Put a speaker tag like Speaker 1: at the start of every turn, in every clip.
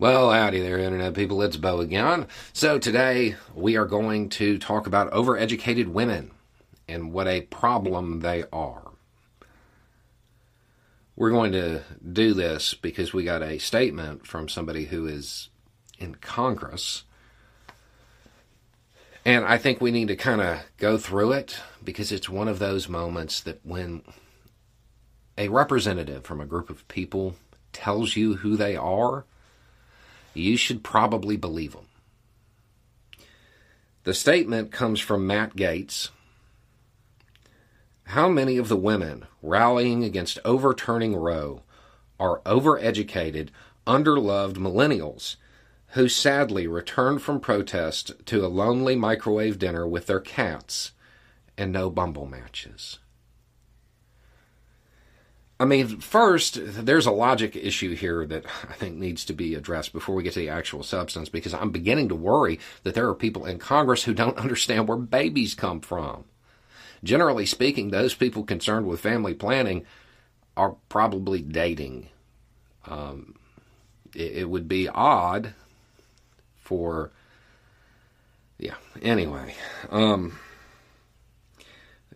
Speaker 1: Well, howdy there, Internet people. It's Beau again. So, today we are going to talk about overeducated women and what a problem they are. We're going to do this because we got a statement from somebody who is in Congress. And I think we need to kind of go through it because it's one of those moments that when a representative from a group of people tells you who they are, you should probably believe them. The statement comes from Matt Gaetz. How many of the women rallying against overturning Roe are overeducated, underloved millennials who sadly returned from protest to a lonely microwave dinner with their cats and no bumble matches? I mean, first, there's a logic issue here that I think needs to be addressed before we get to the actual substance because I'm beginning to worry that there are people in Congress who don't understand where babies come from. Generally speaking, those people concerned with family planning are probably dating. Um, it, it would be odd for, yeah, anyway. Um,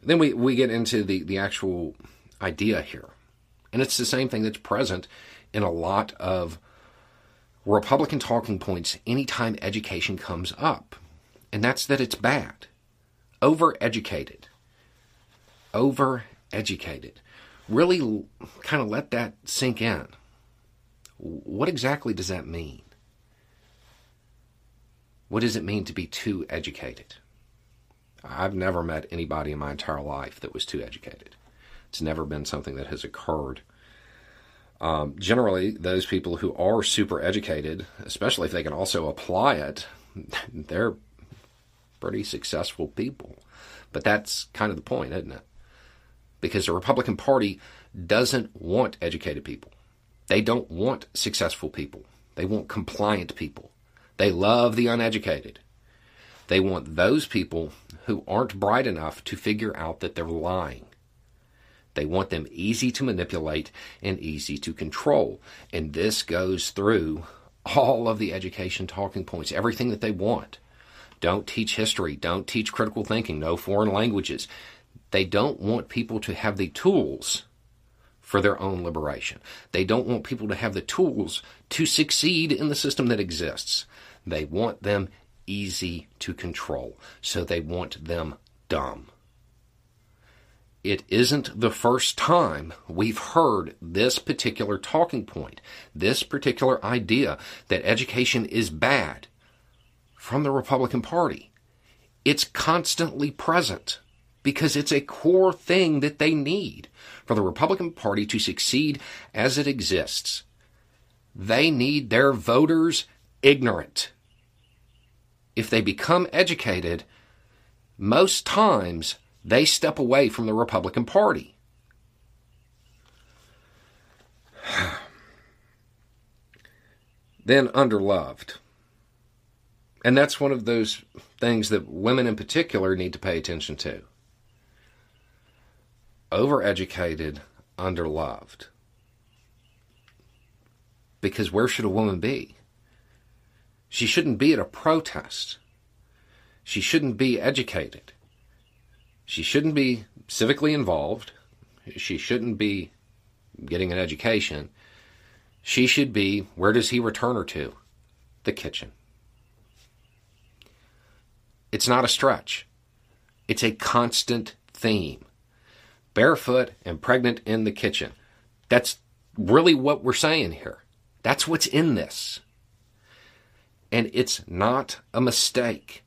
Speaker 1: then we, we get into the, the actual idea here. And it's the same thing that's present in a lot of Republican talking points anytime education comes up. And that's that it's bad. Overeducated. Overeducated. Really kind of let that sink in. What exactly does that mean? What does it mean to be too educated? I've never met anybody in my entire life that was too educated. It's never been something that has occurred. Um, generally, those people who are super educated, especially if they can also apply it, they're pretty successful people. But that's kind of the point, isn't it? Because the Republican Party doesn't want educated people. They don't want successful people. They want compliant people. They love the uneducated. They want those people who aren't bright enough to figure out that they're lying. They want them easy to manipulate and easy to control. And this goes through all of the education talking points, everything that they want. Don't teach history. Don't teach critical thinking. No foreign languages. They don't want people to have the tools for their own liberation. They don't want people to have the tools to succeed in the system that exists. They want them easy to control. So they want them dumb it isn't the first time we've heard this particular talking point, this particular idea that education is bad from the Republican Party. It's constantly present because it's a core thing that they need for the Republican Party to succeed as it exists. They need their voters ignorant. If they become educated, most times they step away from the Republican Party. then underloved. And that's one of those things that women in particular need to pay attention to. Overeducated, underloved. Because where should a woman be? She shouldn't be at a protest. She shouldn't be educated. She shouldn't be civically involved. She shouldn't be getting an education. She should be, where does he return her to? The kitchen. It's not a stretch. It's a constant theme. Barefoot and pregnant in the kitchen. That's really what we're saying here. That's what's in this. And it's not a mistake.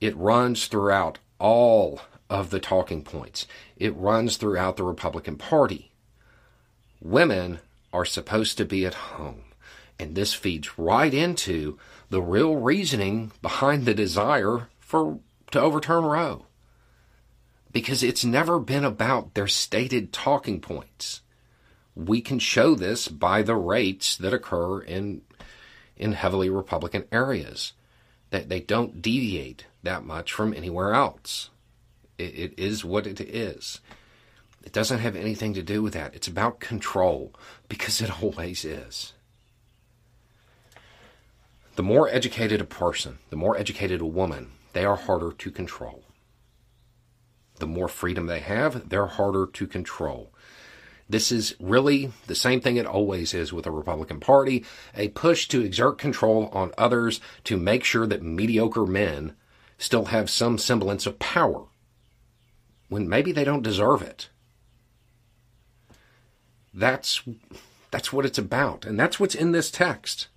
Speaker 1: It runs throughout all of the talking points. It runs throughout the Republican Party. Women are supposed to be at home. And this feeds right into the real reasoning behind the desire for to overturn Roe. Because it's never been about their stated talking points. We can show this by the rates that occur in in heavily Republican areas. That they don't deviate that much from anywhere else. It, it is what it is. It doesn't have anything to do with that. It's about control because it always is. The more educated a person, the more educated a woman, they are harder to control. The more freedom they have, they're harder to control. This is really the same thing it always is with the Republican Party a push to exert control on others to make sure that mediocre men still have some semblance of power when maybe they don't deserve it. That's, that's what it's about, and that's what's in this text.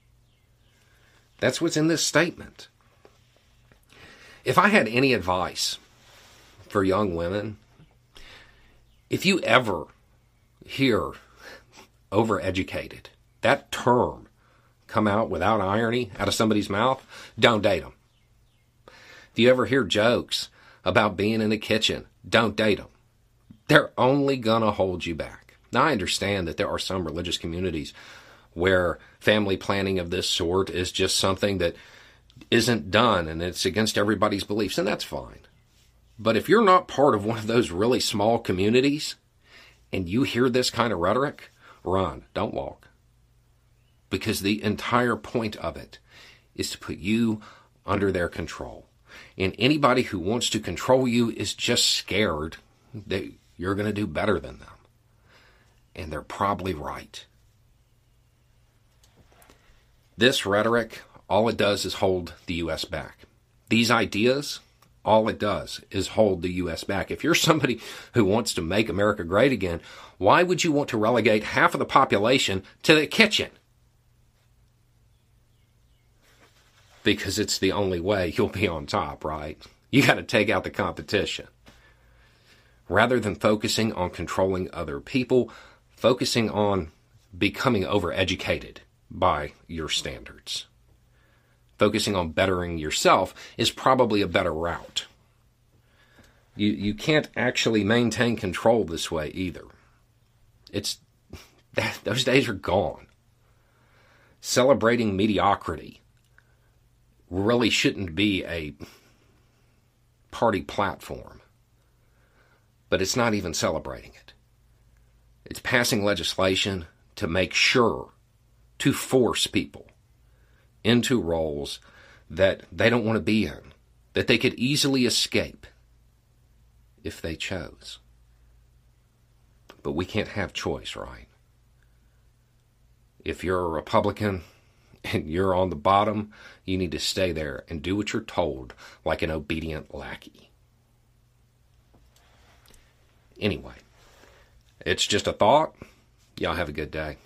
Speaker 1: That's what's in this statement. If I had any advice for young women, if you ever hear overeducated, that term come out without irony out of somebody's mouth, don't date them. If you ever hear jokes about being in the kitchen, don't date them. They're only going to hold you back. Now, I understand that there are some religious communities where family planning of this sort is just something that isn't done and it's against everybody's beliefs, and that's fine. But if you're not part of one of those really small communities and you hear this kind of rhetoric, run, don't walk. Because the entire point of it is to put you under their control. And anybody who wants to control you is just scared that you're going to do better than them. And they're probably right. This rhetoric, all it does is hold the U.S. back. These ideas, all it does is hold the U.S. back. If you're somebody who wants to make America great again, why would you want to relegate half of the population to the kitchen? Because it's the only way you'll be on top, right? You got to take out the competition. Rather than focusing on controlling other people, focusing on becoming overeducated by your standards focusing on bettering yourself is probably a better route. You, you can't actually maintain control this way either. It's that, those days are gone. Celebrating mediocrity really shouldn't be a party platform, but it's not even celebrating it. It's passing legislation to make sure to force people into roles that they don't want to be in, that they could easily escape if they chose. But we can't have choice, right? If you're a Republican and you're on the bottom, you need to stay there and do what you're told like an obedient lackey. Anyway, it's just a thought. Y'all have a good day.